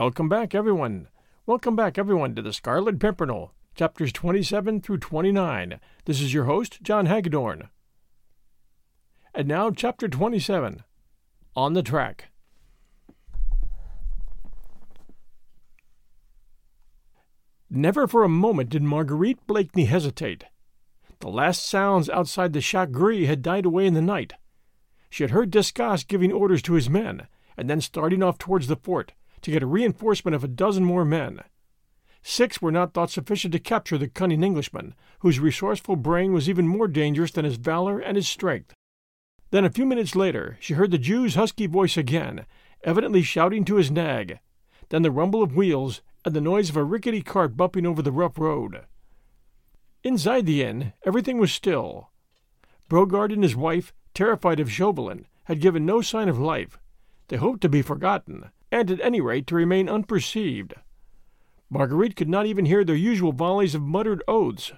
Welcome back, everyone. Welcome back, everyone, to the Scarlet Pimpernel, chapters 27 through 29. This is your host, John Hagedorn. And now, chapter 27 On the Track. Never for a moment did Marguerite Blakeney hesitate. The last sounds outside the Chat had died away in the night. She had heard Desgas giving orders to his men, and then starting off towards the fort to get a reinforcement of a dozen more men. Six were not thought sufficient to capture the cunning Englishman, whose resourceful brain was even more dangerous than his valor and his strength. Then, a few minutes later, she heard the Jew's husky voice again, evidently shouting to his nag, then the rumble of wheels and the noise of a rickety cart bumping over the rough road. Inside the inn, everything was still. Brogard and his wife, terrified of Chauvelin, had given no sign of life. They hoped to be forgotten, and at any rate to remain unperceived. Marguerite could not even hear their usual volleys of muttered oaths.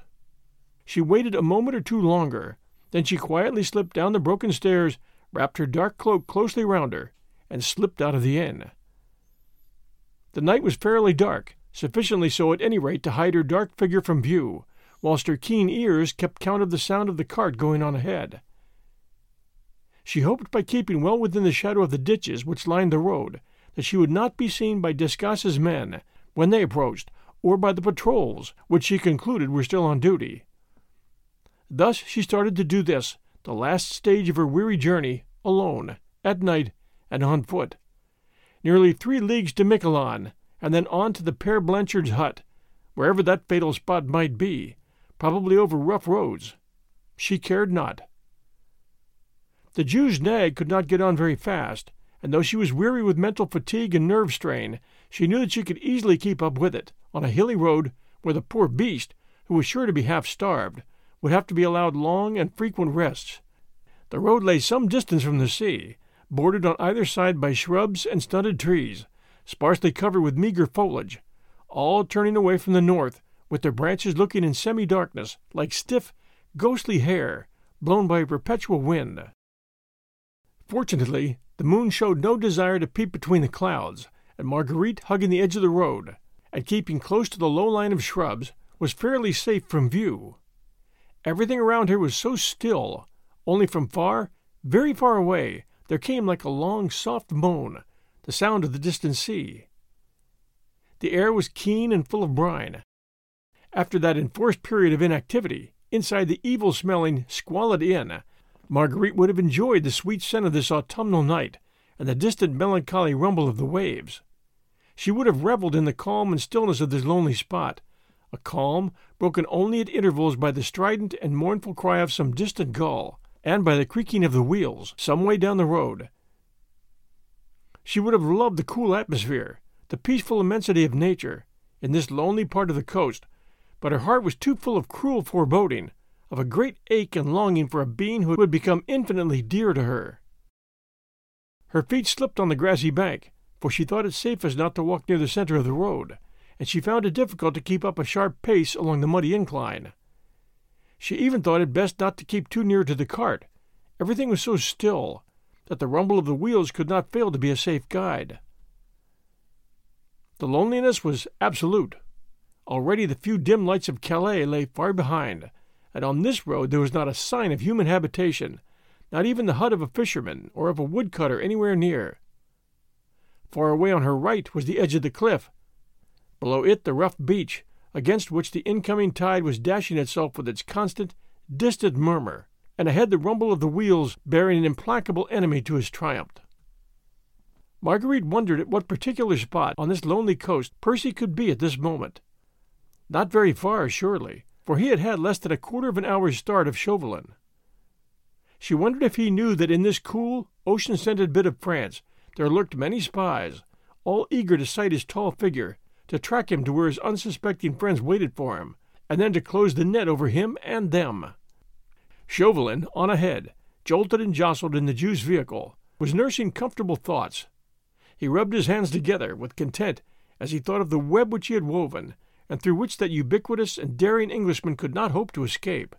She waited a moment or two longer, then she quietly slipped down the broken stairs, wrapped her dark cloak closely round her, and slipped out of the inn. The night was fairly dark, sufficiently so at any rate to hide her dark figure from view, whilst her keen ears kept count of the sound of the cart going on ahead. She hoped by keeping well within the shadow of the ditches which lined the road that she would not be seen by Desgas's men when they approached, or by the patrols, which she concluded were still on duty. Thus she started to do this, the last stage of her weary journey, alone, at night, and on foot. Nearly three leagues to Miquelon, and then on to the Père Blanchard's hut, wherever that fatal spot might be, probably over rough roads. She cared not. The Jew's nag could not get on very fast, and though she was weary with mental fatigue and nerve strain, she knew that she could easily keep up with it on a hilly road where the poor beast, who was sure to be half starved, would have to be allowed long and frequent rests. The road lay some distance from the sea, bordered on either side by shrubs and stunted trees, sparsely covered with meager foliage, all turning away from the north, with their branches looking in semi darkness like stiff, ghostly hair blown by a perpetual wind. Fortunately, the moon showed no desire to peep between the clouds, and Marguerite, hugging the edge of the road, and keeping close to the low line of shrubs, was fairly safe from view. Everything around her was so still, only from far, very far away, there came like a long, soft moan, the sound of the distant sea. The air was keen and full of brine. After that enforced period of inactivity, inside the evil smelling, squalid inn, Marguerite would have enjoyed the sweet scent of this autumnal night and the distant melancholy rumble of the waves. She would have reveled in the calm and stillness of this lonely spot, a calm broken only at intervals by the strident and mournful cry of some distant gull, and by the creaking of the wheels some way down the road. She would have loved the cool atmosphere, the peaceful immensity of nature, in this lonely part of the coast, but her heart was too full of cruel foreboding of a great ache and longing for a being who would become infinitely dear to her. Her feet slipped on the grassy bank, for she thought it safest not to walk near the center of the road, and she found it difficult to keep up a sharp pace along the muddy incline. She even thought it best not to keep too near to the cart. Everything was so still that the rumble of the wheels could not fail to be a safe guide. The loneliness was absolute. Already the few dim lights of Calais lay far behind, and on this road there was not a sign of human habitation, not even the hut of a fisherman or of a woodcutter anywhere near. Far away on her right was the edge of the cliff. Below it the rough beach, against which the incoming tide was dashing itself with its constant, distant murmur, and ahead the rumble of the wheels bearing an implacable enemy to his triumph. Marguerite wondered at what particular spot on this lonely coast Percy could be at this moment. Not very far, surely, for he had had less than a quarter of an hour's start of Chauvelin. She wondered if he knew that in this cool, ocean scented bit of France there lurked many spies, all eager to sight his tall figure to track him to where his unsuspecting friends waited for him, and then to close the net over him and them. Chauvelin, on ahead, jolted and jostled in the Jew's vehicle, was nursing comfortable thoughts. He rubbed his hands together with content as he thought of the web which he had woven, and through which that ubiquitous and daring Englishman could not hope to escape.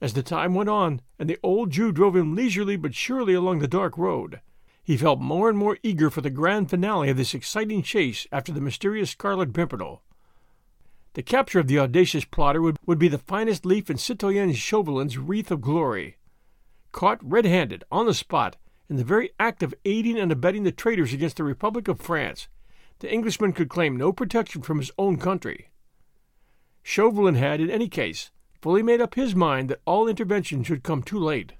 As the time went on, and the old Jew drove him leisurely but surely along the dark road, he felt more and more eager for the grand finale of this exciting chase after the mysterious Scarlet Pimpernel. The capture of the audacious plotter would, would be the finest leaf in Citoyen Chauvelin's wreath of glory. Caught red handed, on the spot, in the very act of aiding and abetting the traitors against the Republic of France, the Englishman could claim no protection from his own country. Chauvelin had, in any case, fully made up his mind that all intervention should come too late.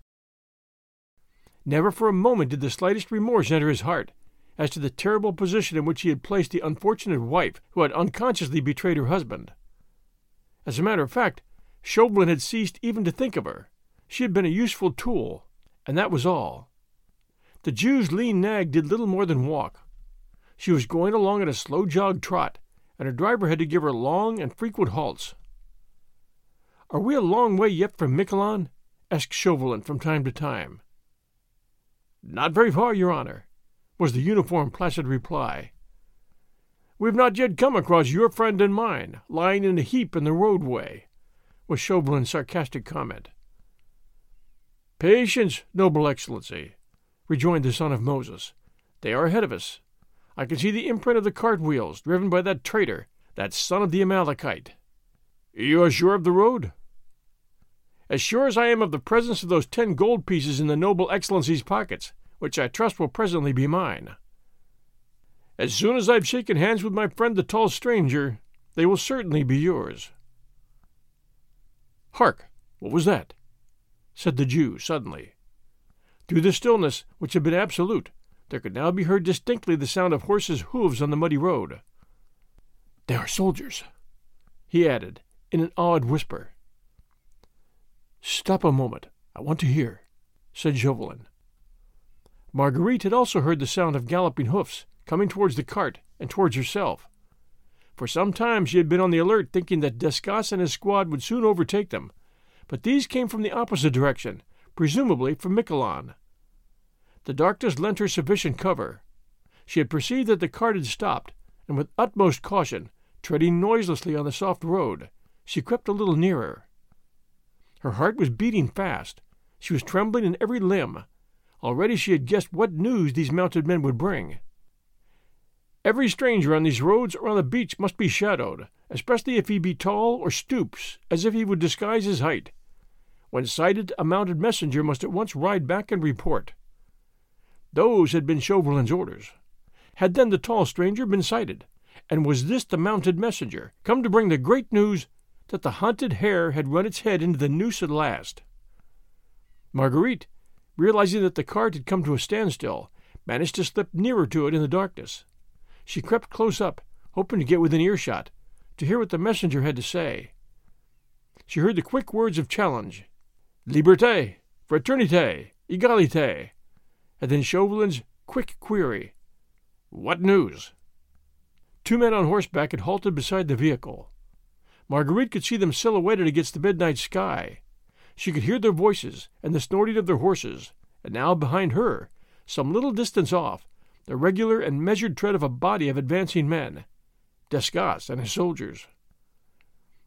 Never for a moment did the slightest remorse enter his heart as to the terrible position in which he had placed the unfortunate wife who had unconsciously betrayed her husband. As a matter of fact, Chauvelin had ceased even to think of her. She had been a useful tool, and that was all. The Jew's lean nag did little more than walk. She was going along at a slow jog trot, and her driver had to give her long and frequent halts. Are we a long way yet from Miquelon? asked Chauvelin from time to time. Not very far, your honor, was the uniform placid reply. We've not yet come across your friend and mine, lying in a heap in the roadway, was Chauvelin's sarcastic comment. Patience, noble excellency, rejoined the son of Moses. They are ahead of us. I can see the imprint of the cart wheels, driven by that traitor, that son of the Amalekite. You are sure of the road? as sure as I am of the presence of those ten gold pieces in the noble excellency's pockets, which I trust will presently be mine. As soon as I've shaken hands with my friend the tall stranger, they will certainly be yours. Hark! What was that? said the Jew suddenly. Through the stillness, which had been absolute, there could now be heard distinctly the sound of horses' hoofs on the muddy road. They are soldiers, he added, in an awed whisper. Stop a moment. I want to hear, said Chauvelin. Marguerite had also heard the sound of galloping hoofs coming towards the cart and towards herself. For some time she had been on the alert, thinking that Desgas and his squad would soon overtake them, but these came from the opposite direction, presumably from Miquelon. The darkness lent her sufficient cover. She had perceived that the cart had stopped, and with utmost caution, treading noiselessly on the soft road, she crept a little nearer. Her heart was beating fast. She was trembling in every limb. Already she had guessed what news these mounted men would bring. Every stranger on these roads or on the beach must be shadowed, especially if he be tall or stoops, as if he would disguise his height. When sighted, a mounted messenger must at once ride back and report. Those had been Chauvelin's orders. Had then the tall stranger been sighted? And was this the mounted messenger, come to bring the great news that the hunted hare had run its head into the noose at last. Marguerite, realizing that the cart had come to a standstill, managed to slip nearer to it in the darkness. She crept close up, hoping to get within earshot, to hear what the messenger had to say. She heard the quick words of challenge Liberté, Fraternité, Égalité, and then Chauvelin's quick query What news? Two men on horseback had halted beside the vehicle. Marguerite could see them silhouetted against the midnight sky. She could hear their voices and the snorting of their horses, and now behind her, some little distance off, the regular and measured tread of a body of advancing men, Desgas and his soldiers.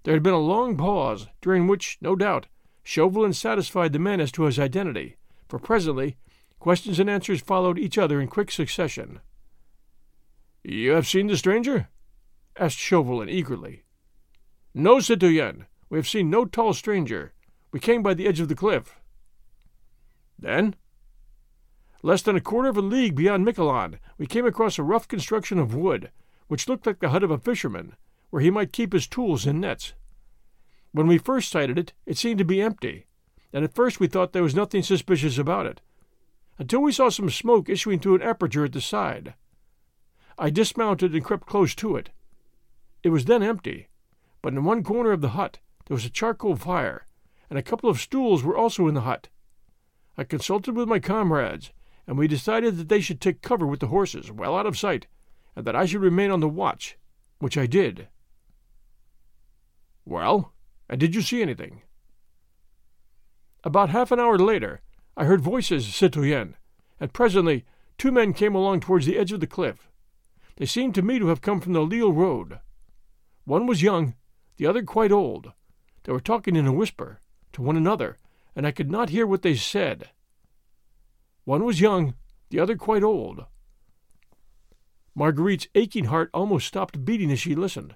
There had been a long pause, during which, no doubt, Chauvelin satisfied the men as to his identity, for presently questions and answers followed each other in quick succession. You have seen the stranger? asked Chauvelin eagerly. No, citoyen, we have seen no tall stranger. We came by the edge of the cliff. Then? Less than a quarter of a league beyond Miquelon, we came across a rough construction of wood, which looked like the hut of a fisherman, where he might keep his tools and nets. When we first sighted it, it seemed to be empty, and at first we thought there was nothing suspicious about it, until we saw some smoke issuing through an aperture at the side. I dismounted and crept close to it. It was then empty, but in one corner of the hut there was a charcoal fire, and a couple of stools were also in the hut. I consulted with my comrades, and we decided that they should take cover with the horses, well out of sight, and that I should remain on the watch, which I did. Well, and did you see anything? About half an hour later, I heard voices, citoyen, and presently two men came along towards the edge of the cliff. They seemed to me to have come from the Lille road. One was young, the other quite old. They were talking in a whisper to one another, and I could not hear what they said. One was young, the other quite old. Marguerite's aching heart almost stopped beating as she listened.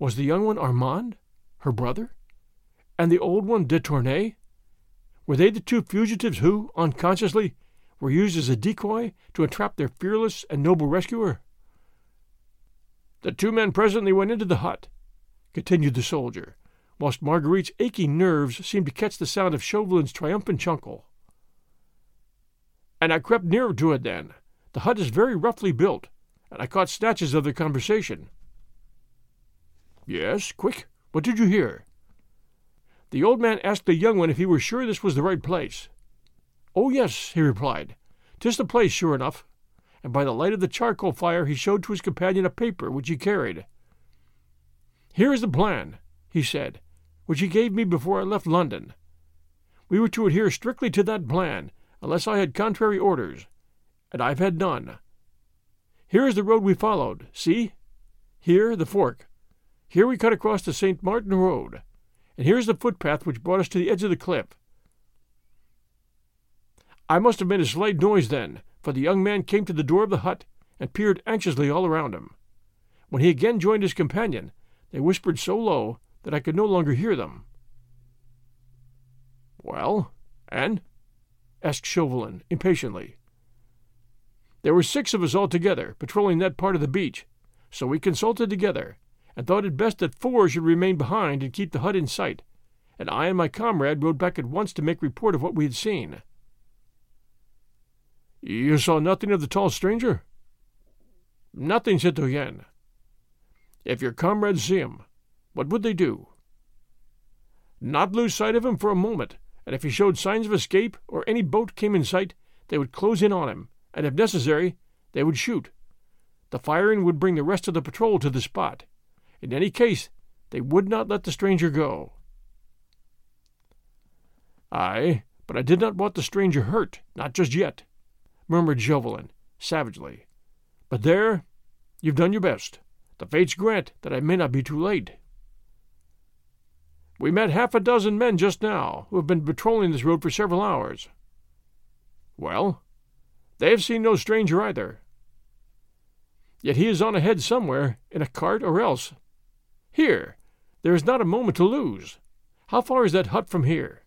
Was the young one Armand, her brother? And the old one de Tournay? Were they the two fugitives who, unconsciously, were used as a decoy to entrap their fearless and noble rescuer? The two men presently went into the hut, continued the soldier, whilst Marguerite's aching nerves seemed to catch the sound of Chauvelin's triumphant chuckle. And I crept nearer to it then. The hut is very roughly built, and I caught snatches of their conversation. Yes, quick, what did you hear? The old man asked the young one if he were sure this was the right place. Oh, yes, he replied. "'Tis the place, sure enough. And by the light of the charcoal fire he showed to his companion a paper which he carried. Here is the plan, he said, which he gave me before I left London. We were to adhere strictly to that plan, unless I had contrary orders, and I've had none. Here is the road we followed, see? Here the fork. Here we cut across the St. Martin Road, and here's the footpath which brought us to the edge of the cliff. I must have made a slight noise then, for the young man came to the door of the hut and peered anxiously all around him. When he again joined his companion, they whispered so low that I could no longer hear them. Well, and? asked Chauvelin impatiently. There were six of us altogether, patrolling that part of the beach, so we consulted together, and thought it best that four should remain behind and keep the hut in sight, and I and my comrade rode back at once to make report of what we had seen. You saw nothing of the tall stranger? Nothing, citoyen. If your comrades see him, what would they do? Not lose sight of him for a moment, and if he showed signs of escape or any boat came in sight, they would close in on him, and if necessary, they would shoot. The firing would bring the rest of the patrol to the spot. In any case, they would not let the stranger go. Ay, but I did not want the stranger hurt, not just yet, murmured Chauvelin, savagely. But there, you've done your best. The fates grant that I may not be too late. We met half a dozen men just now, who have been patrolling this road for several hours. Well, they have seen no stranger either. Yet he is on ahead somewhere, in a cart or else. Here, there is not a moment to lose. How far is that hut from here?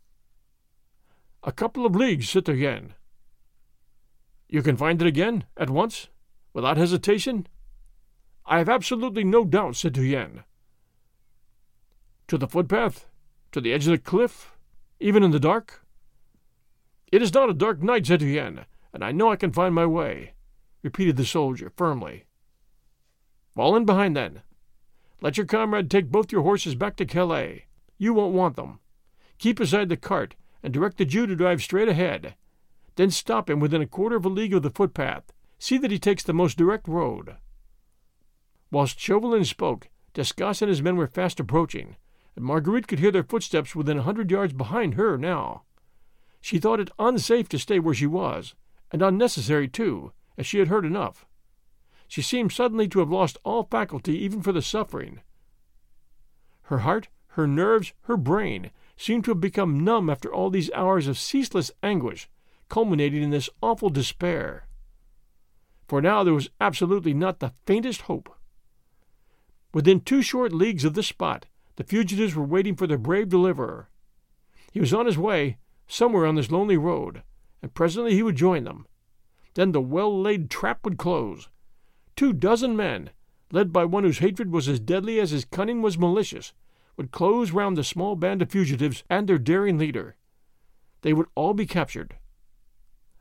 A couple of leagues, citoyen. You can find it again, at once, without hesitation? I have absolutely no doubt, citoyen. To the footpath? To the edge of the cliff? Even in the dark? It is not a dark night, citoyen, and I know I can find my way, repeated the soldier firmly. Fall in behind, then. Let your comrade take both your horses back to Calais. You won't want them. Keep beside the cart, and direct the Jew to drive straight ahead. Then stop him within a quarter of a league of the footpath. See that he takes the most direct road. Whilst Chauvelin spoke, Desgas and his men were fast approaching, and Marguerite could hear their footsteps within a hundred yards behind her now. She thought it unsafe to stay where she was, and unnecessary too, as she had heard enough. She seemed suddenly to have lost all faculty even for the suffering. Her heart, her nerves, her brain, seemed to have become numb after all these hours of ceaseless anguish, culminating in this awful despair. For now there was absolutely not the faintest hope. Within two short leagues of the spot, the fugitives were waiting for their brave deliverer. He was on his way, somewhere on this lonely road, and presently he would join them. Then the well laid trap would close. Two dozen men, led by one whose hatred was as deadly as his cunning was malicious, would close round the small band of fugitives and their daring leader. They would all be captured.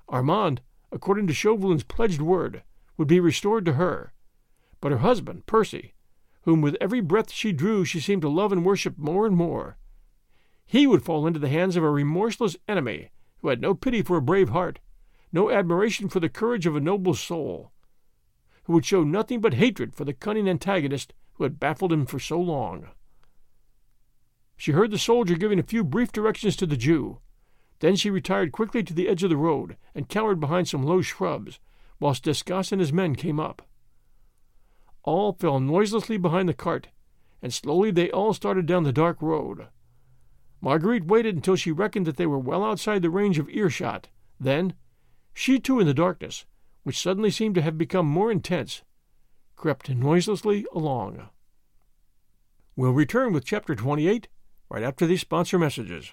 Armand, according to Chauvelin's pledged word, would be restored to her, but her husband, Percy, whom with every breath she drew she seemed to love and worship more and more, he would fall into the hands of a remorseless enemy who had no pity for a brave heart, no admiration for the courage of a noble soul, who would show nothing but hatred for the cunning antagonist who had baffled him for so long. She heard the soldier giving a few brief directions to the Jew. Then she retired quickly to the edge of the road and cowered behind some low shrubs, whilst Desgas and his men came up. All fell noiselessly behind the cart, and slowly they all started down the dark road. Marguerite waited until she reckoned that they were well outside the range of earshot. Then, she too in the darkness, which suddenly seemed to have become more intense, crept noiselessly along. We'll return with Chapter 28 right after these sponsor messages.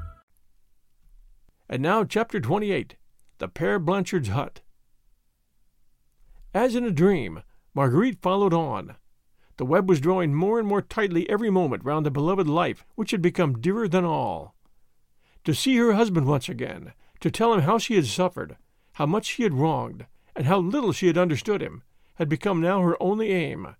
And now, Chapter 28 The Père Blanchard's Hut. As in a dream, Marguerite followed on. The web was drawing more and more tightly every moment round the beloved life which had become dearer than all. To see her husband once again, to tell him how she had suffered, how much she had wronged, and how little she had understood him, had become now her only aim.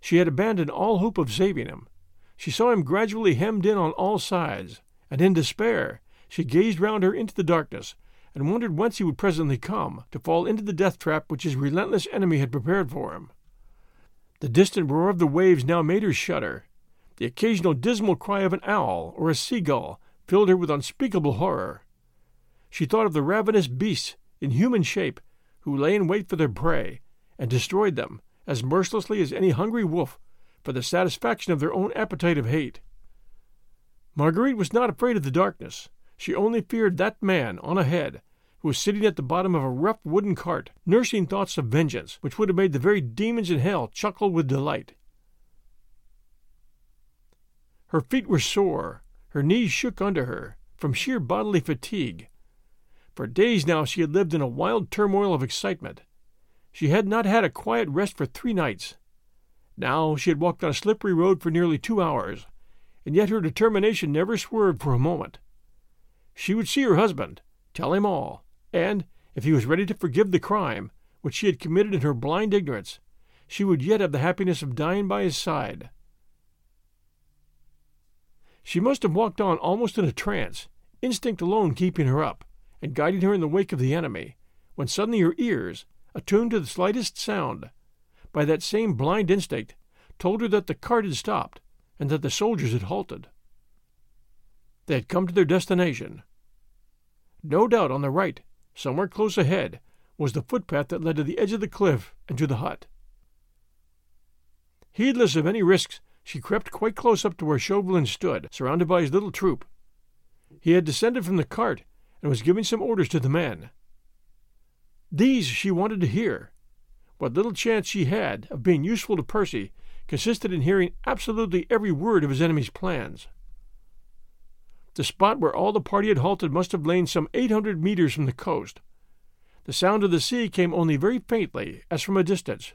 She had abandoned all hope of saving him, she saw him gradually hemmed in on all sides, and in despair she gazed round her into the darkness, and wondered whence he would presently come, to fall into the death trap which his relentless enemy had prepared for him. The distant roar of the waves now made her shudder. The occasional dismal cry of an owl or a seagull filled her with unspeakable horror. She thought of the ravenous beasts in human shape who lay in wait for their prey and destroyed them as mercilessly as any hungry wolf for the satisfaction of their own appetite of hate. Marguerite was not afraid of the darkness. She only feared that man on ahead, who was sitting at the bottom of a rough wooden cart, nursing thoughts of vengeance which would have made the very demons in hell chuckle with delight. Her feet were sore, her knees shook under her, from sheer bodily fatigue. For days now she had lived in a wild turmoil of excitement. She had not had a quiet rest for three nights, now she had walked on a slippery road for nearly two hours, and yet her determination never swerved for a moment. She would see her husband, tell him all, and, if he was ready to forgive the crime which she had committed in her blind ignorance, she would yet have the happiness of dying by his side. She must have walked on almost in a trance, instinct alone keeping her up, and guiding her in the wake of the enemy, when suddenly her ears, attuned to the slightest sound, by that same blind instinct, told her that the cart had stopped and that the soldiers had halted. They had come to their destination. No doubt on the right, somewhere close ahead, was the footpath that led to the edge of the cliff and to the hut. Heedless of any risks, she crept quite close up to where Chauvelin stood, surrounded by his little troop. He had descended from the cart and was giving some orders to the men. These she wanted to hear, what little chance she had of being useful to Percy consisted in hearing absolutely every word of his enemy's plans. The spot where all the party had halted must have lain some eight hundred meters from the coast. The sound of the sea came only very faintly, as from a distance.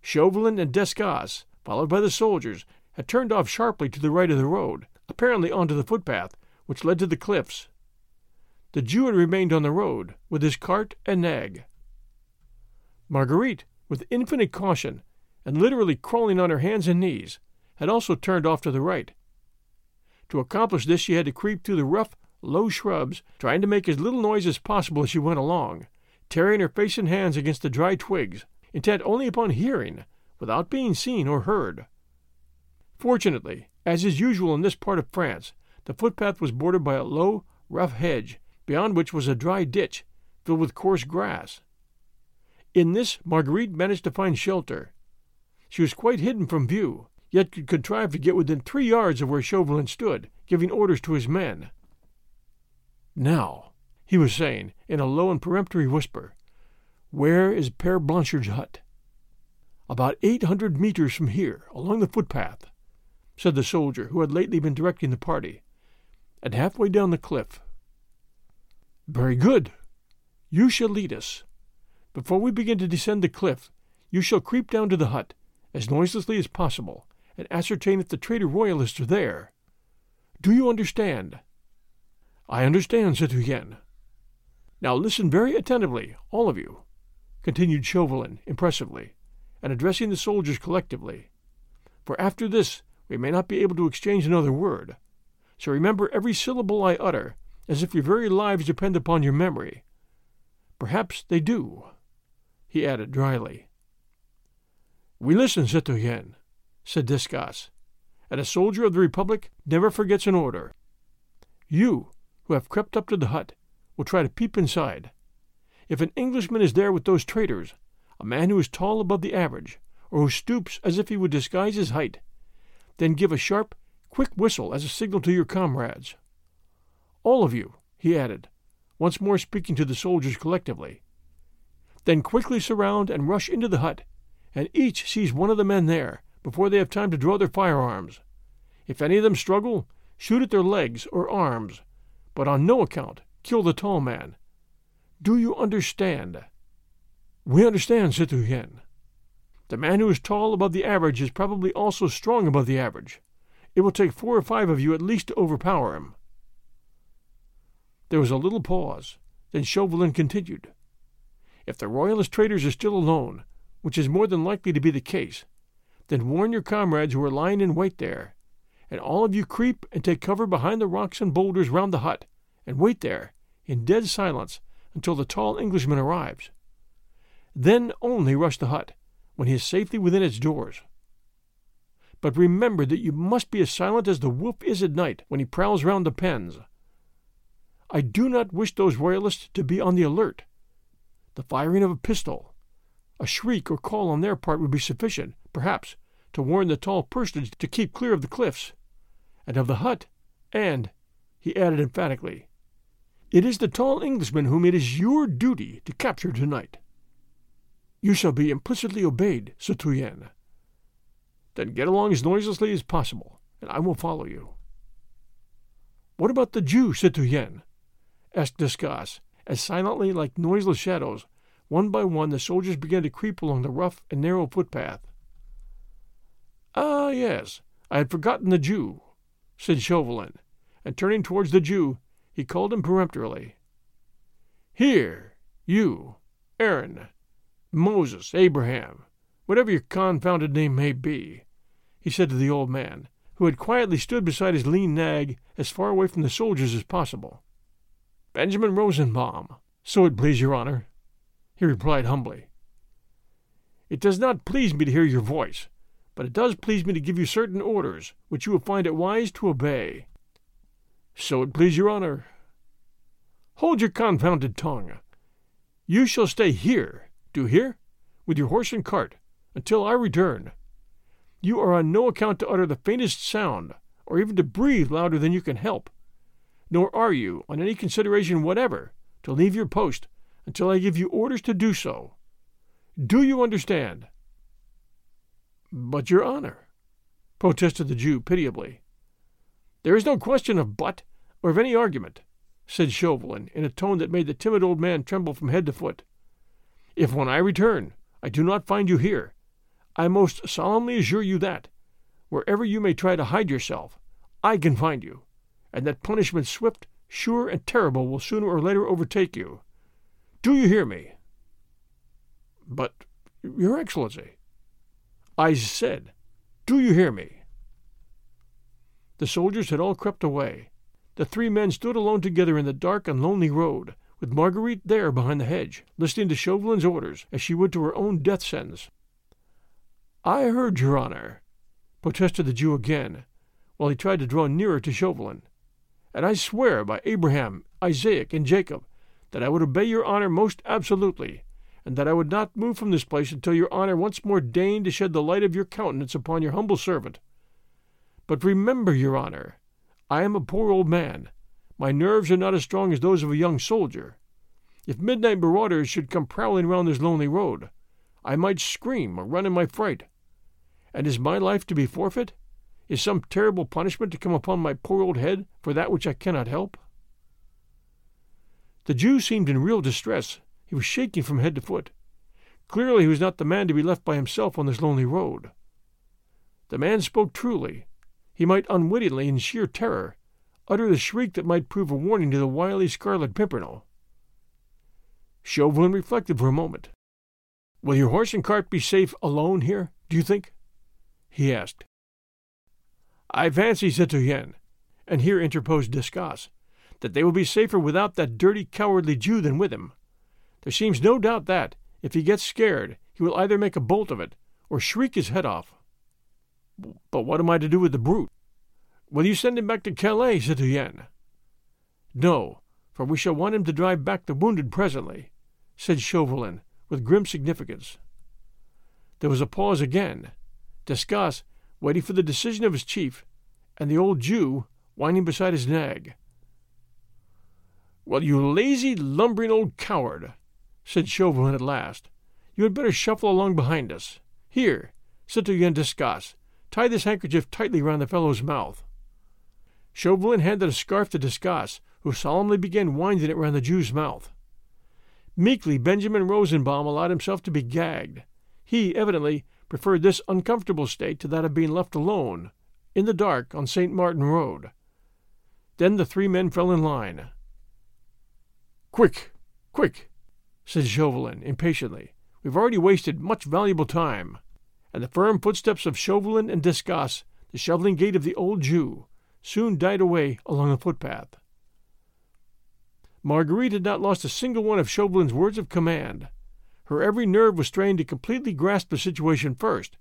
Chauvelin and Desgas, followed by the soldiers, had turned off sharply to the right of the road, apparently onto the footpath, which led to the cliffs. The Jew had remained on the road, with his cart and nag. Marguerite, with infinite caution, and literally crawling on her hands and knees, had also turned off to the right. To accomplish this, she had to creep through the rough, low shrubs, trying to make as little noise as possible as she went along, tearing her face and hands against the dry twigs, intent only upon hearing, without being seen or heard. Fortunately, as is usual in this part of France, the footpath was bordered by a low, rough hedge, beyond which was a dry ditch filled with coarse grass. In this Marguerite managed to find shelter. She was quite hidden from view, yet could contrive to get within three yards of where Chauvelin stood, giving orders to his men. Now, he was saying, in a low and peremptory whisper, where is Pere Blanchard's hut? About eight hundred meters from here, along the footpath, said the soldier who had lately been directing the party, and halfway down the cliff. Very good. You shall lead us. Before we begin to descend the cliff, you shall creep down to the hut, as noiselessly as possible, and ascertain if the traitor royalists are there. Do you understand? I understand, citoyen. Now listen very attentively, all of you, continued Chauvelin impressively, and addressing the soldiers collectively. For after this we may not be able to exchange another word. So remember every syllable I utter, as if your very lives depend upon your memory. Perhaps they do, he added dryly. We listen, citoyen, said Desgas, and a soldier of the Republic never forgets an order. You, who have crept up to the hut, will try to peep inside. If an Englishman is there with those traitors, a man who is tall above the average, or who stoops as if he would disguise his height, then give a sharp, quick whistle as a signal to your comrades. All of you, he added, once more speaking to the soldiers collectively. Then quickly surround and rush into the hut, and each seize one of the men there before they have time to draw their firearms. If any of them struggle, shoot at their legs or arms, but on no account kill the tall man. Do you understand? We understand, citoyen. The man who is tall above the average is probably also strong above the average. It will take four or five of you at least to overpower him. There was a little pause. Then Chauvelin continued. If the royalist traitors are still alone, which is more than likely to be the case, then warn your comrades who are lying in wait there, and all of you creep and take cover behind the rocks and boulders round the hut, and wait there, in dead silence, until the tall Englishman arrives. Then only rush the hut, when he is safely within its doors. But remember that you must be as silent as the wolf is at night when he prowls round the pens. I do not wish those royalists to be on the alert. The firing of a pistol, a shriek or call on their part would be sufficient, perhaps, to warn the tall personage to keep clear of the cliffs, and of the hut, and, he added emphatically, it is the tall Englishman whom it is your duty to capture tonight. You shall be implicitly obeyed, citoyen. Then get along as noiselessly as possible, and I will follow you. What about the Jew, citoyen? asked Desgas, as silently like noiseless shadows, one by one the soldiers began to creep along the rough and narrow footpath. Ah, yes, I had forgotten the Jew, said Chauvelin, and turning towards the Jew, he called him peremptorily. Here, you, Aaron, Moses, Abraham, whatever your confounded name may be, he said to the old man, who had quietly stood beside his lean nag as far away from the soldiers as possible. Benjamin Rosenbaum, so it please your honor, he replied humbly. It does not please me to hear your voice, but it does please me to give you certain orders, which you will find it wise to obey. So it please your honor. Hold your confounded tongue. You shall stay here, do you hear, with your horse and cart, until I return. You are on no account to utter the faintest sound, or even to breathe louder than you can help nor are you, on any consideration whatever, to leave your post until I give you orders to do so. Do you understand? But, your honor, protested the Jew pitiably. There is no question of but or of any argument, said Chauvelin in a tone that made the timid old man tremble from head to foot. If when I return I do not find you here, I most solemnly assure you that, wherever you may try to hide yourself, I can find you and that punishment swift, sure, and terrible will sooner or later overtake you. Do you hear me? But, Your Excellency, I said, do you hear me? The soldiers had all crept away. The three men stood alone together in the dark and lonely road, with Marguerite there behind the hedge, listening to Chauvelin's orders as she would to her own death sentence. I heard, Your Honor, protested the Jew again, while he tried to draw nearer to Chauvelin. And I swear by Abraham, Isaac, and Jacob that I would obey Your Honor most absolutely, and that I would not move from this place until Your Honor once more deigned to shed the light of your countenance upon your humble servant. But remember, Your Honor, I am a poor old man. My nerves are not as strong as those of a young soldier. If midnight marauders should come prowling round this lonely road, I might scream or run in my fright. And is my life to be forfeit? Is some terrible punishment to come upon my poor old head for that which I cannot help? The Jew seemed in real distress. He was shaking from head to foot. Clearly he was not the man to be left by himself on this lonely road. The man spoke truly. He might unwittingly, in sheer terror, utter the shriek that might prove a warning to the wily Scarlet Pimpernel. Chauvelin reflected for a moment. Will your horse and cart be safe alone here, do you think? he asked. I fancy, said citoyen, and here interposed Desgas, that they will be safer without that dirty, cowardly Jew than with him. There seems no doubt that, if he gets scared, he will either make a bolt of it or shriek his head off. But what am I to do with the brute? Will you send him back to Calais, citoyen? No, for we shall want him to drive back the wounded presently, said Chauvelin with grim significance. There was a pause again. Desgas waiting for the decision of his chief, and the old Jew whining beside his nag. Well, you lazy, lumbering old coward, said Chauvelin at last, you had better shuffle along behind us. Here, citoyen Desgas, tie this handkerchief tightly round the fellow's mouth. Chauvelin handed a scarf to Desgas, who solemnly began winding it round the Jew's mouth. Meekly, Benjamin Rosenbaum allowed himself to be gagged. He, evidently, preferred this uncomfortable state to that of being left alone, in the dark, on St. Martin Road. Then the three men fell in line. Quick, quick, said Chauvelin impatiently. We've already wasted much valuable time. And the firm footsteps of Chauvelin and Desgas, the shoveling gait of the old Jew, soon died away along the footpath. Marguerite had not lost a single one of Chauvelin's words of command. Her every nerve was strained to completely grasp the situation first,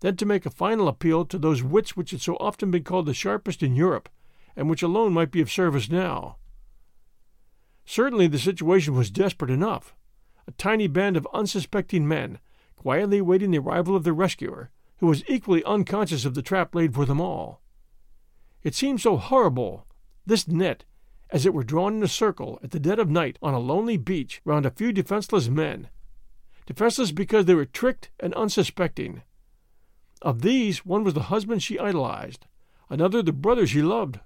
then to make a final appeal to those wits which had so often been called the sharpest in Europe, and which alone might be of service now. Certainly the situation was desperate enough. A tiny band of unsuspecting men, quietly awaiting the arrival of their rescuer, who was equally unconscious of the trap laid for them all. It seemed so horrible, this net, as it were drawn in a circle at the dead of night on a lonely beach round a few defenseless men, defenseless because they were tricked and unsuspecting. Of these, one was the husband she idolized, another the brother she loved.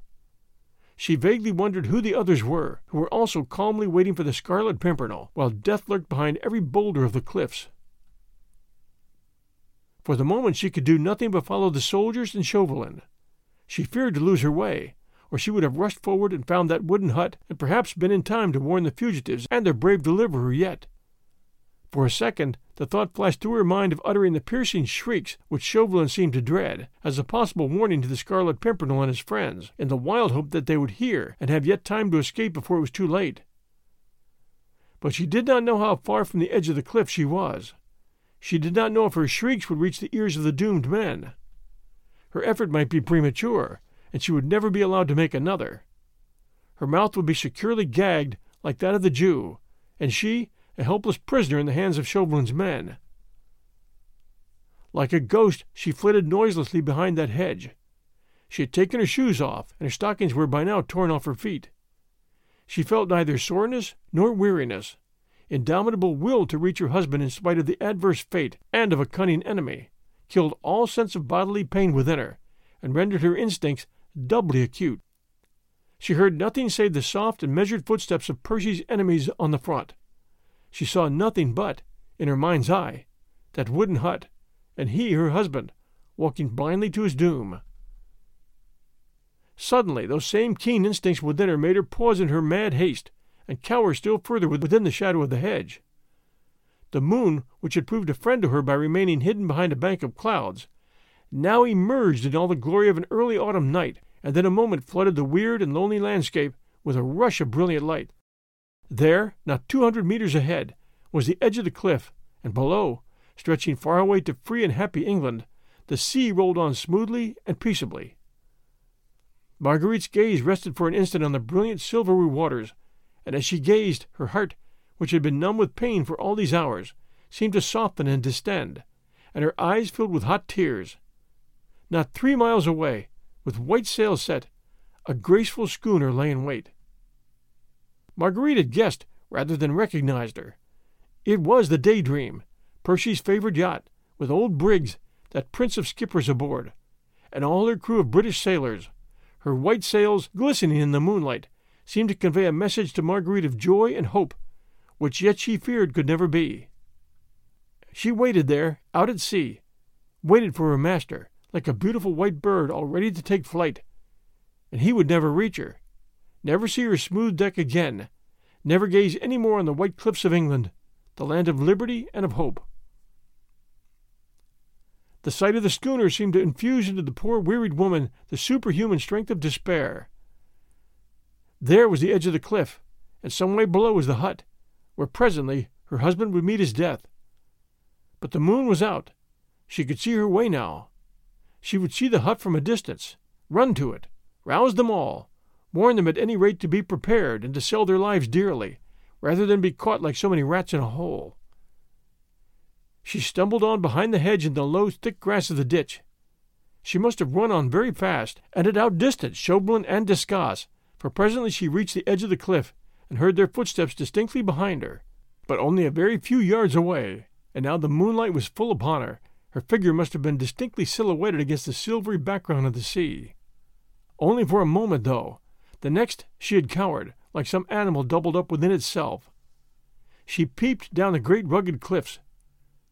She vaguely wondered who the others were, who were also calmly waiting for the Scarlet Pimpernel, while death lurked behind every boulder of the cliffs. For the moment she could do nothing but follow the soldiers and Chauvelin. She feared to lose her way, or she would have rushed forward and found that wooden hut, and perhaps been in time to warn the fugitives and their brave deliverer yet. For a second, the thought flashed through her mind of uttering the piercing shrieks which Chauvelin seemed to dread, as a possible warning to the Scarlet Pimpernel and his friends, in the wild hope that they would hear and have yet time to escape before it was too late. But she did not know how far from the edge of the cliff she was. She did not know if her shrieks would reach the ears of the doomed men. Her effort might be premature, and she would never be allowed to make another. Her mouth would be securely gagged like that of the Jew, and she, a helpless prisoner in the hands of Chauvelin's men. Like a ghost, she flitted noiselessly behind that hedge. She had taken her shoes off, and her stockings were by now torn off her feet. She felt neither soreness nor weariness, indomitable will to reach her husband in spite of the adverse fate and of a cunning enemy, killed all sense of bodily pain within her, and rendered her instincts doubly acute. She heard nothing save the soft and measured footsteps of Percy's enemies on the front. She saw nothing but, in her mind's eye, that wooden hut, and he, her husband, walking blindly to his doom. Suddenly, those same keen instincts within her made her pause in her mad haste and cower still further within the shadow of the hedge. The moon, which had proved a friend to her by remaining hidden behind a bank of clouds, now emerged in all the glory of an early autumn night and then a moment flooded the weird and lonely landscape with a rush of brilliant light. There, not two hundred meters ahead, was the edge of the cliff, and below, stretching far away to free and happy England, the sea rolled on smoothly and peaceably. Marguerite's gaze rested for an instant on the brilliant silvery waters, and as she gazed, her heart, which had been numb with pain for all these hours, seemed to soften and distend, and her eyes filled with hot tears. Not three miles away, with white sails set, a graceful schooner lay in wait. Marguerite had guessed rather than recognized her. It was the Daydream, Percy's favorite yacht, with old Briggs, that prince of skippers aboard, and all her crew of British sailors. Her white sails, glistening in the moonlight, seemed to convey a message to Marguerite of joy and hope, which yet she feared could never be. She waited there, out at sea, waited for her master, like a beautiful white bird all ready to take flight. And he would never reach her, never see her smooth deck again, never gaze any more on the white cliffs of England, the land of liberty and of hope. The sight of the schooner seemed to infuse into the poor wearied woman the superhuman strength of despair. There was the edge of the cliff, and some way below was the hut, where presently her husband would meet his death. But the moon was out. She could see her way now. She would see the hut from a distance, run to it, rouse them all, warn them at any rate to be prepared and to sell their lives dearly, rather than be caught like so many rats in a hole. She stumbled on behind the hedge in the low, thick grass of the ditch. She must have run on very fast, and had outdistanced Chauvelin and Desgas, for presently she reached the edge of the cliff and heard their footsteps distinctly behind her, but only a very few yards away, and now the moonlight was full upon her. Her figure must have been distinctly silhouetted against the silvery background of the sea. Only for a moment, though. The next she had cowered, like some animal doubled up within itself. She peeped down the great rugged cliffs,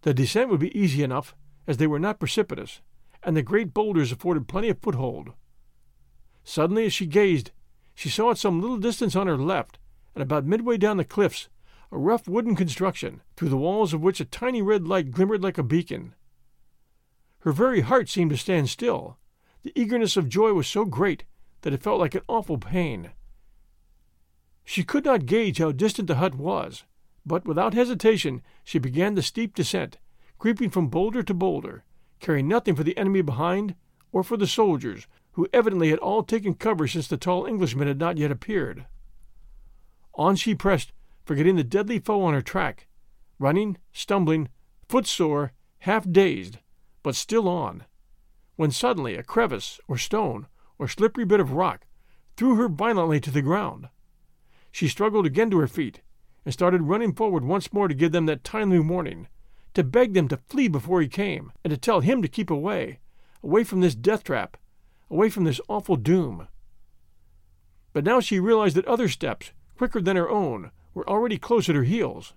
the descent would be easy enough, as they were not precipitous, and the great boulders afforded plenty of foothold. Suddenly, as she gazed, she saw at some little distance on her left, and about midway down the cliffs, a rough wooden construction, through the walls of which a tiny red light glimmered like a beacon. Her very heart seemed to stand still. The eagerness of joy was so great that it felt like an awful pain. She could not gauge how distant the hut was, but without hesitation she began the steep descent, creeping from boulder to boulder, caring nothing for the enemy behind or for the soldiers, who evidently had all taken cover since the tall Englishman had not yet appeared. On she pressed, forgetting the deadly foe on her track, running, stumbling, footsore, half dazed, but still on, when suddenly a crevice or stone or slippery bit of rock threw her violently to the ground. She struggled again to her feet, and started running forward once more to give them that timely warning, to beg them to flee before he came, and to tell him to keep away, away from this death trap, away from this awful doom. But now she realized that other steps, quicker than her own, were already close at her heels.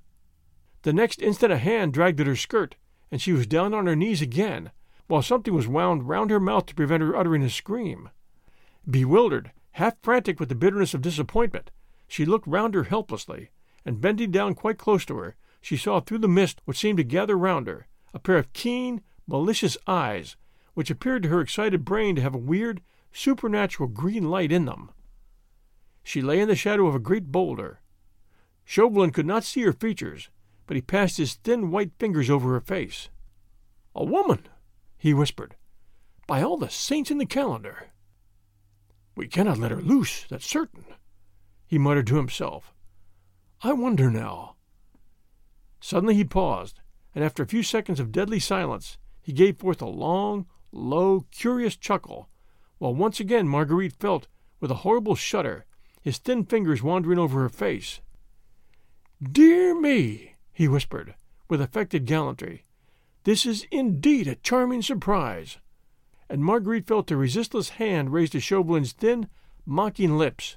The next instant a hand dragged at her skirt, and she was down on her knees again, while something was wound round her mouth to prevent her uttering a scream. Bewildered, half frantic with the bitterness of disappointment, she looked round her helplessly, and bending down quite close to her, she saw through the mist which seemed to gather round her a pair of keen, malicious eyes, which appeared to her excited brain to have a weird, supernatural green light in them. She lay in the shadow of a great boulder. Chauvelin could not see her features, but he passed his thin white fingers over her face. A woman, he whispered. By all the saints in the calendar. We cannot let her loose, that's certain, he muttered to himself, I wonder now. Suddenly he paused, and after a few seconds of deadly silence, he gave forth a long, low, curious chuckle, while once again Marguerite felt, with a horrible shudder, his thin fingers wandering over her face. Dear me, he whispered, with affected gallantry, this is indeed a charming surprise. And Marguerite felt a resistless hand raised to Chauvelin's thin, mocking lips.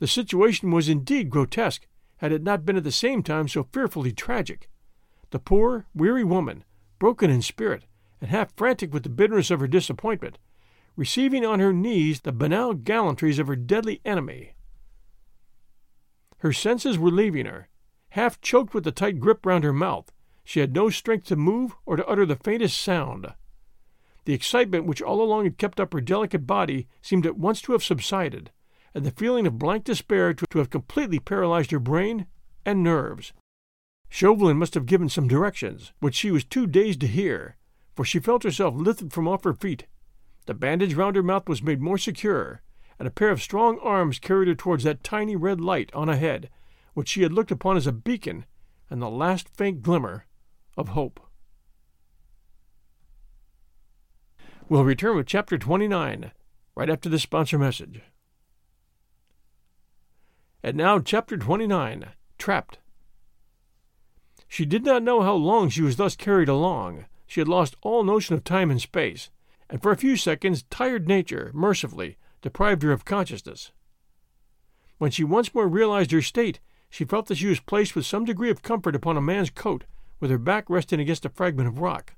The situation was indeed grotesque, had it not been at the same time so fearfully tragic. The poor, weary woman, broken in spirit, and half frantic with the bitterness of her disappointment, receiving on her knees the banal gallantries of her deadly enemy. Her senses were leaving her. Half choked with the tight grip round her mouth, she had no strength to move or to utter the faintest sound. The excitement which all along had kept up her delicate body seemed at once to have subsided, and the feeling of blank despair to have completely paralyzed her brain and nerves. Chauvelin must have given some directions, which she was too dazed to hear, for she felt herself lifted from off her feet. The bandage round her mouth was made more secure, and a pair of strong arms carried her towards that tiny red light on ahead, which she had looked upon as a beacon and the last faint glimmer of hope. We'll return with Chapter 29 right after this sponsor message. And now, Chapter 29 Trapped. She did not know how long she was thus carried along. She had lost all notion of time and space, and for a few seconds tired nature, mercifully, deprived her of consciousness. When she once more realized her state, she felt that she was placed with some degree of comfort upon a man's coat, with her back resting against a fragment of rock.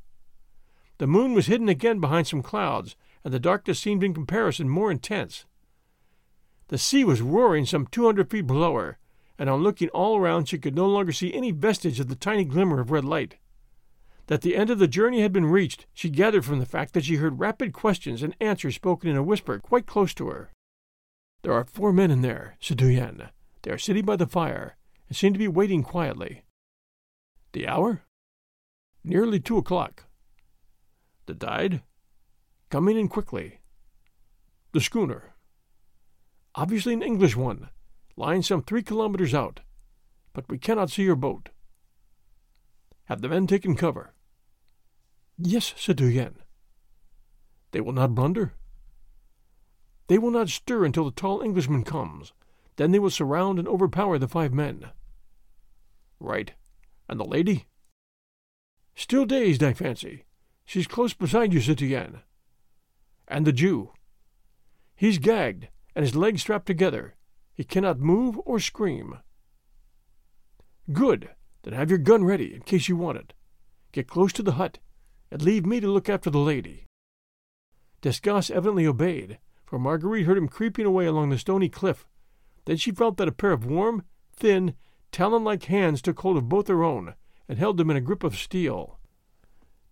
The moon was hidden again behind some clouds, and the darkness seemed in comparison more intense. The sea was roaring some two hundred feet below her, and on looking all around she could no longer see any vestige of the tiny glimmer of red light. That the end of the journey had been reached, she gathered from the fact that she heard rapid questions and answers spoken in a whisper quite close to her. There are four men in there, citoyenne. They are sitting by the fire, and seem to be waiting quietly. The hour? Nearly two o'clock. The died. Coming in quickly. The schooner? Obviously an English one, lying some three kilometers out, but we cannot see your boat. Have the men taken cover? Yes, said citoyen. They will not blunder? They will not stir until the tall Englishman comes. Then they will surround and overpower the five men. Right. And the lady? Still dazed, I fancy. She's close beside you, citoyen. And the Jew? He's gagged, and his legs strapped together. He cannot move or scream. Good. Then have your gun ready in case you want it. Get close to the hut and leave me to look after the lady. Desgas evidently obeyed, for Marguerite heard him creeping away along the stony cliff. Then she felt that a pair of warm, thin, talon like hands took hold of both her own and held them in a grip of steel.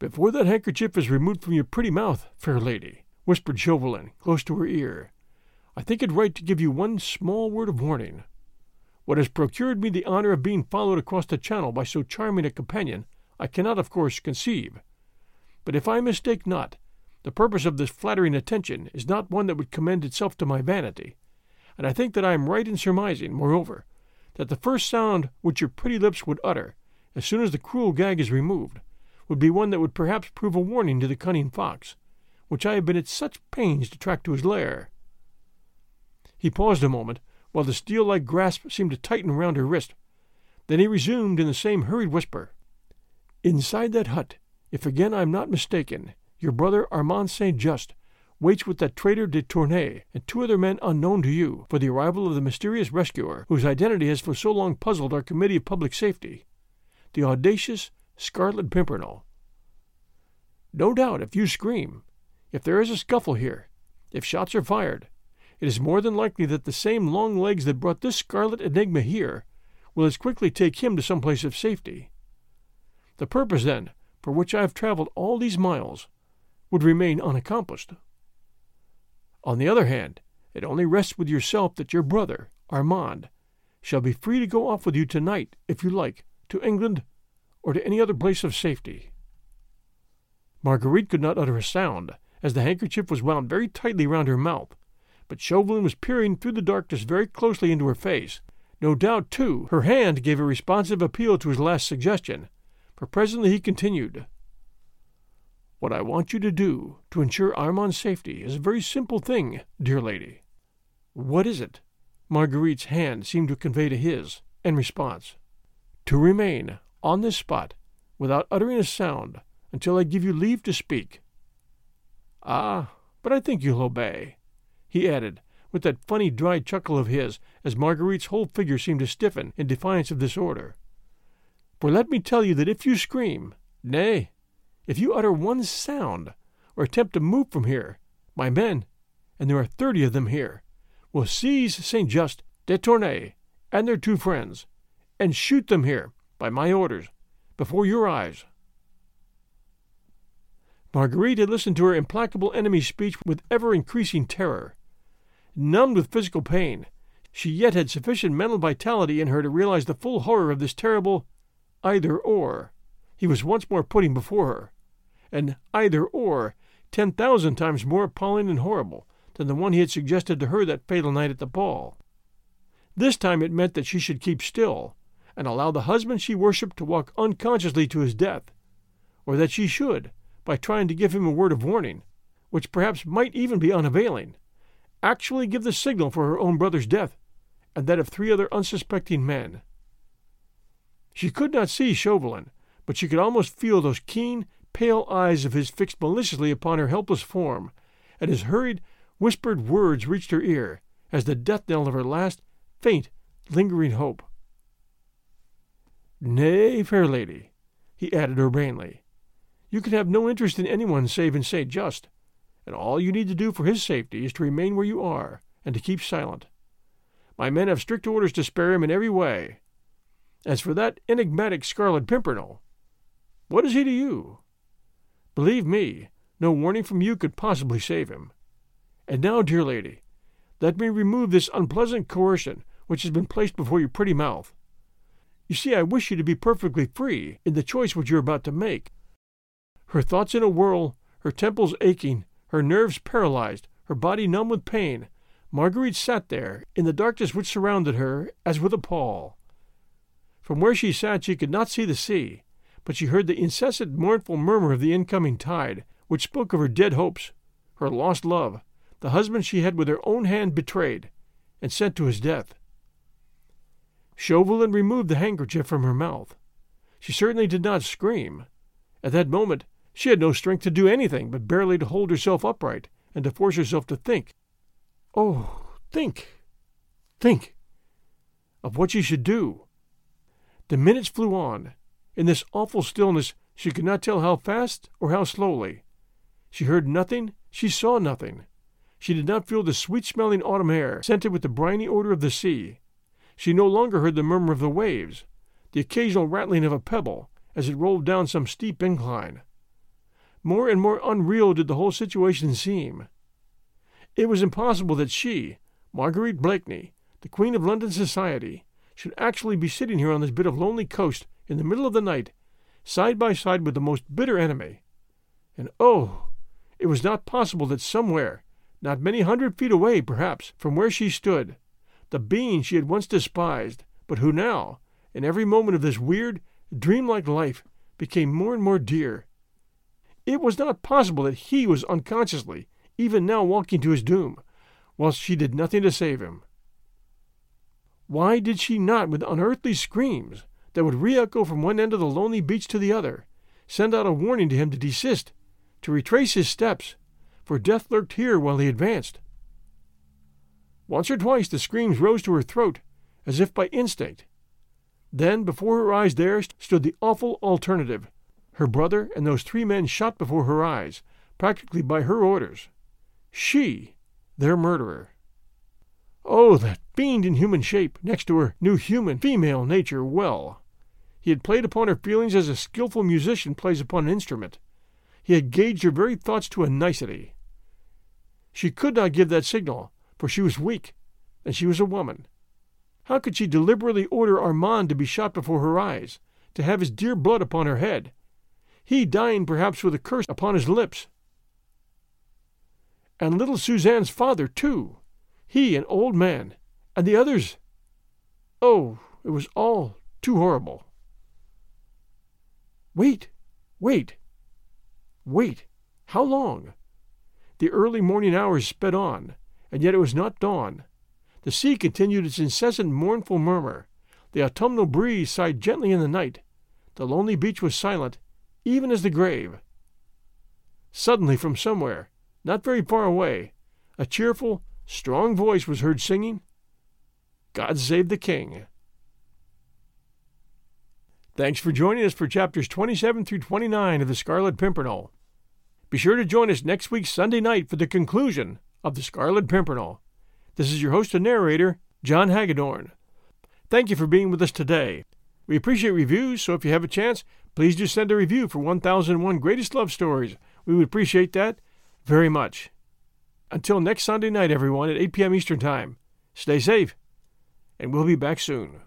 Before that handkerchief is removed from your pretty mouth, fair lady, whispered Chauvelin close to her ear, I think it right to give you one small word of warning. What has procured me the honor of being followed across the channel by so charming a companion, I cannot, of course, conceive. But if I mistake not, the purpose of this flattering attention is not one that would commend itself to my vanity, and I think that I am right in surmising, moreover, that the first sound which your pretty lips would utter, as soon as the cruel gag is removed, would be one that would perhaps prove a warning to the cunning fox, which I have been at such pains to track to his lair. He paused a moment, while the steel like grasp seemed to tighten round her wrist. Then he resumed in the same hurried whisper Inside that hut if again I am not mistaken, your brother Armand Saint Just waits with that traitor de Tournay and two other men unknown to you for the arrival of the mysterious rescuer whose identity has for so long puzzled our Committee of Public Safety, the audacious Scarlet Pimpernel. No doubt, if you scream, if there is a scuffle here, if shots are fired, it is more than likely that the same long legs that brought this scarlet enigma here will as quickly take him to some place of safety. The purpose, then, for which I have traveled all these miles would remain unaccomplished. On the other hand, it only rests with yourself that your brother, Armand, shall be free to go off with you tonight, if you like, to England or to any other place of safety. Marguerite could not utter a sound, as the handkerchief was wound very tightly round her mouth, but Chauvelin was peering through the darkness very closely into her face. No doubt, too, her hand gave a responsive appeal to his last suggestion, for presently he continued, What I want you to do to ensure Armand's safety is a very simple thing, dear lady. What is it? Marguerite's hand seemed to convey to his, in response. To remain on this spot without uttering a sound until I give you leave to speak. Ah, but I think you'll obey, he added, with that funny dry chuckle of his, as Marguerite's whole figure seemed to stiffen in defiance of this order. For let me tell you that if you scream, nay, if you utter one sound, or attempt to move from here, my men, and there are thirty of them here, will seize Saint Just, de Tournay, and their two friends, and shoot them here, by my orders, before your eyes. Marguerite had listened to her implacable enemy's speech with ever increasing terror. Numbed with physical pain, she yet had sufficient mental vitality in her to realize the full horror of this terrible either or he was once more putting before her, an either or ten thousand times more appalling and horrible than the one he had suggested to her that fatal night at the ball. This time it meant that she should keep still and allow the husband she worshipped to walk unconsciously to his death, or that she should, by trying to give him a word of warning, which perhaps might even be unavailing, actually give the signal for her own brother's death and that of three other unsuspecting men. She could not see Chauvelin, but she could almost feel those keen, pale eyes of his fixed maliciously upon her helpless form, and his hurried, whispered words reached her ear as the death knell of her last, faint, lingering hope. Nay, fair lady, he added urbanely, you can have no interest in anyone save in Saint Just, and all you need to do for his safety is to remain where you are and to keep silent. My men have strict orders to spare him in every way. As for that enigmatic Scarlet Pimpernel, what is he to you? Believe me, no warning from you could possibly save him. And now, dear lady, let me remove this unpleasant coercion which has been placed before your pretty mouth. You see, I wish you to be perfectly free in the choice which you are about to make. Her thoughts in a whirl, her temples aching, her nerves paralyzed, her body numb with pain, Marguerite sat there, in the darkness which surrounded her, as with a pall. From where she sat she could not see the sea, but she heard the incessant mournful murmur of the incoming tide, which spoke of her dead hopes, her lost love, the husband she had with her own hand betrayed, and sent to his death. Chauvelin removed the handkerchief from her mouth. She certainly did not scream. At that moment she had no strength to do anything but barely to hold herself upright and to force herself to think. Oh, think, think of what she should do. The minutes flew on. In this awful stillness, she could not tell how fast or how slowly. She heard nothing, she saw nothing. She did not feel the sweet smelling autumn air, scented with the briny odor of the sea. She no longer heard the murmur of the waves, the occasional rattling of a pebble as it rolled down some steep incline. More and more unreal did the whole situation seem. It was impossible that she, Marguerite Blakeney, the Queen of London society, should actually be sitting here on this bit of lonely coast in the middle of the night, side by side with the most bitter enemy. And oh, it was not possible that somewhere, not many hundred feet away, perhaps, from where she stood, the being she had once despised, but who now, in every moment of this weird, dreamlike life, became more and more dear. It was not possible that he was unconsciously, even now walking to his doom, whilst she did nothing to save him. Why did she not, with unearthly screams that would re echo from one end of the lonely beach to the other, send out a warning to him to desist, to retrace his steps, for death lurked here while he advanced? Once or twice the screams rose to her throat, as if by instinct. Then before her eyes there stood the awful alternative her brother and those three men shot before her eyes, practically by her orders. She, their murderer. Oh, that fiend in human shape, next to her knew human female nature well. He had played upon her feelings as a skilful musician plays upon an instrument. He had gauged her very thoughts to a nicety. She could not give that signal, for she was weak, and she was a woman. How could she deliberately order Armand to be shot before her eyes, to have his dear blood upon her head, he dying perhaps with a curse upon his lips? And little Suzanne's father, too, he an old man, and the others. Oh, it was all too horrible. Wait, wait, wait. How long? The early morning hours sped on, and yet it was not dawn. The sea continued its incessant mournful murmur. The autumnal breeze sighed gently in the night. The lonely beach was silent, even as the grave. Suddenly, from somewhere, not very far away, a cheerful, strong voice was heard singing, God Save the King. Thanks for joining us for chapters 27 through 29 of The Scarlet Pimpernel. Be sure to join us next week Sunday night for the conclusion of The Scarlet Pimpernel. This is your host and narrator, John Hagedorn. Thank you for being with us today. We appreciate reviews, so if you have a chance, please do send a review for 1001 Greatest Love Stories We would appreciate that very much. Until next Sunday night, everyone, at 8 p.m. Eastern Time, stay safe, and we'll be back soon.